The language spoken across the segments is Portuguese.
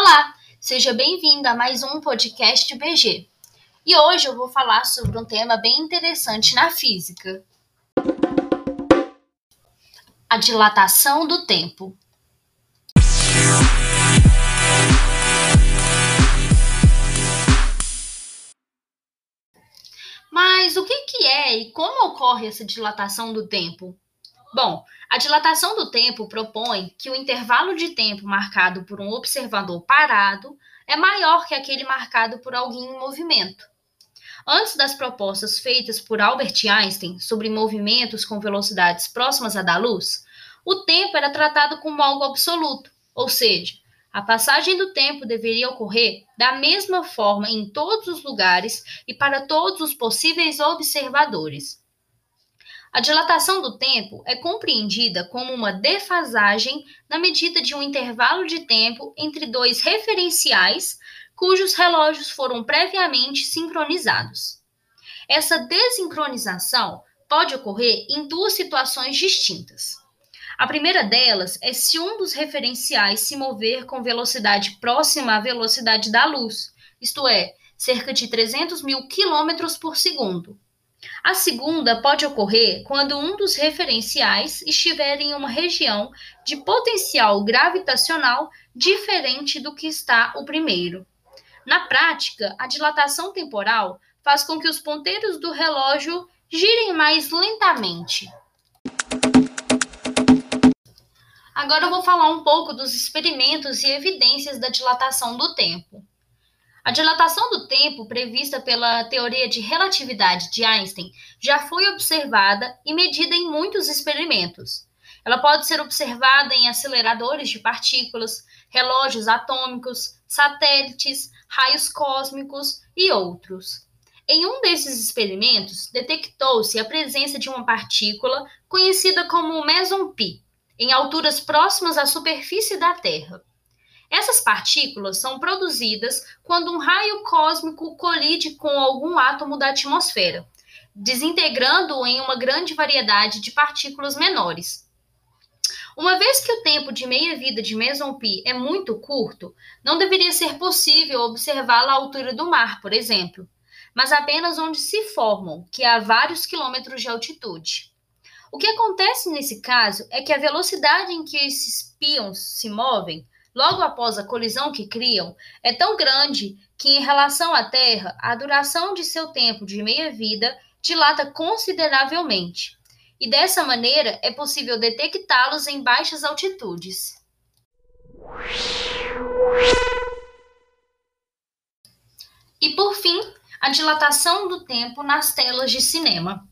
Olá, seja bem-vindo a mais um podcast BG. E hoje eu vou falar sobre um tema bem interessante na física: a dilatação do tempo. Mas o que é e como ocorre essa dilatação do tempo? Bom, a dilatação do tempo propõe que o intervalo de tempo marcado por um observador parado é maior que aquele marcado por alguém em movimento. Antes das propostas feitas por Albert Einstein sobre movimentos com velocidades próximas à da luz, o tempo era tratado como algo absoluto, ou seja, a passagem do tempo deveria ocorrer da mesma forma em todos os lugares e para todos os possíveis observadores. A dilatação do tempo é compreendida como uma defasagem na medida de um intervalo de tempo entre dois referenciais cujos relógios foram previamente sincronizados. Essa desincronização pode ocorrer em duas situações distintas. A primeira delas é se um dos referenciais se mover com velocidade próxima à velocidade da luz, isto é, cerca de 300 mil quilômetros por segundo, a segunda pode ocorrer quando um dos referenciais estiver em uma região de potencial gravitacional diferente do que está o primeiro. Na prática, a dilatação temporal faz com que os ponteiros do relógio girem mais lentamente. Agora eu vou falar um pouco dos experimentos e evidências da dilatação do tempo. A dilatação do tempo prevista pela teoria de relatividade de Einstein já foi observada e medida em muitos experimentos. Ela pode ser observada em aceleradores de partículas, relógios atômicos, satélites, raios cósmicos e outros. Em um desses experimentos, detectou-se a presença de uma partícula conhecida como meson pi, em alturas próximas à superfície da Terra. Essas partículas são produzidas quando um raio cósmico colide com algum átomo da atmosfera, desintegrando-o em uma grande variedade de partículas menores. Uma vez que o tempo de meia-vida de meson pi é muito curto, não deveria ser possível observá-la à altura do mar, por exemplo, mas apenas onde se formam, que é a vários quilômetros de altitude. O que acontece nesse caso é que a velocidade em que esses pions se movem logo após a colisão que criam, é tão grande que, em relação à Terra, a duração de seu tempo de meia-vida dilata consideravelmente. E dessa maneira é possível detectá-los em baixas altitudes. E por fim, a dilatação do tempo nas telas de cinema.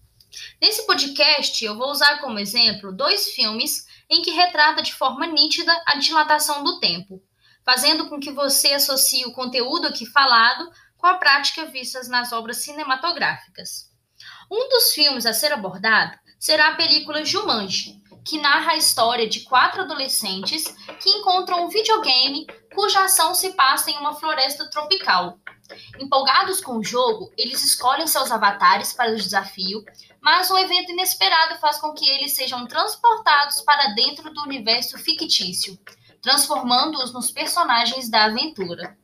Nesse podcast, eu vou usar como exemplo dois filmes em que retrata de forma nítida a dilatação do tempo, fazendo com que você associe o conteúdo aqui falado com a prática vistas nas obras cinematográficas. Um dos filmes a ser abordado será a película Jumanji, que narra a história de quatro adolescentes que encontram um videogame cuja ação se passa em uma floresta tropical. Empolgados com o jogo, eles escolhem seus avatares para o desafio, mas um evento inesperado faz com que eles sejam transportados para dentro do universo fictício, transformando-os nos personagens da aventura.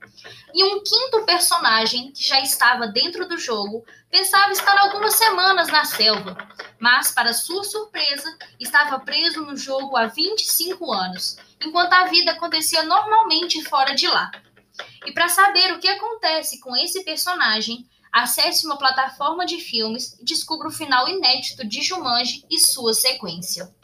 E um quinto personagem, que já estava dentro do jogo, pensava estar algumas semanas na selva, mas, para sua surpresa, estava preso no jogo há 25 anos, enquanto a vida acontecia normalmente fora de lá. E para saber o que acontece com esse personagem, acesse uma plataforma de filmes e descubra o final inédito de Jumanji e sua sequência.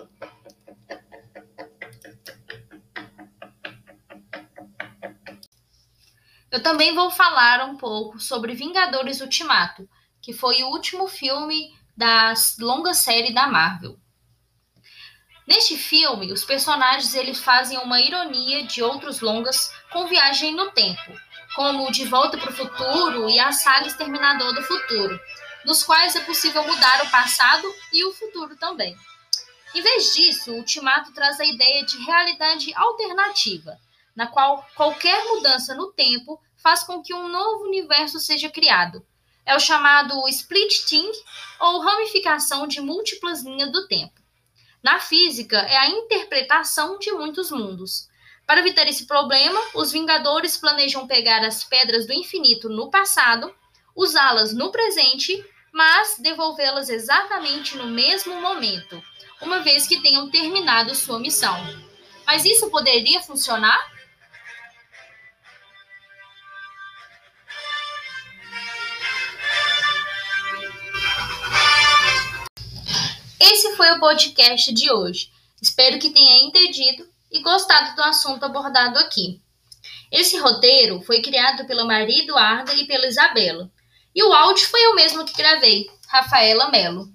Eu também vou falar um pouco sobre Vingadores Ultimato, que foi o último filme da longa série da Marvel. Neste filme, os personagens eles fazem uma ironia de outros longas com viagem no tempo, como De Volta para o Futuro e A Saga Exterminador do Futuro, nos quais é possível mudar o passado e o futuro também. Em vez disso, o Ultimato traz a ideia de realidade alternativa, na qual qualquer mudança no tempo faz com que um novo universo seja criado. É o chamado splitting ou ramificação de múltiplas linhas do tempo. Na física, é a interpretação de muitos mundos. Para evitar esse problema, os Vingadores planejam pegar as pedras do infinito no passado, usá-las no presente, mas devolvê-las exatamente no mesmo momento, uma vez que tenham terminado sua missão. Mas isso poderia funcionar? Esse foi o podcast de hoje. Espero que tenha entendido e gostado do assunto abordado aqui. Esse roteiro foi criado pela Maria Eduarda e pela Isabela. E o áudio foi o mesmo que gravei, Rafaela Mello.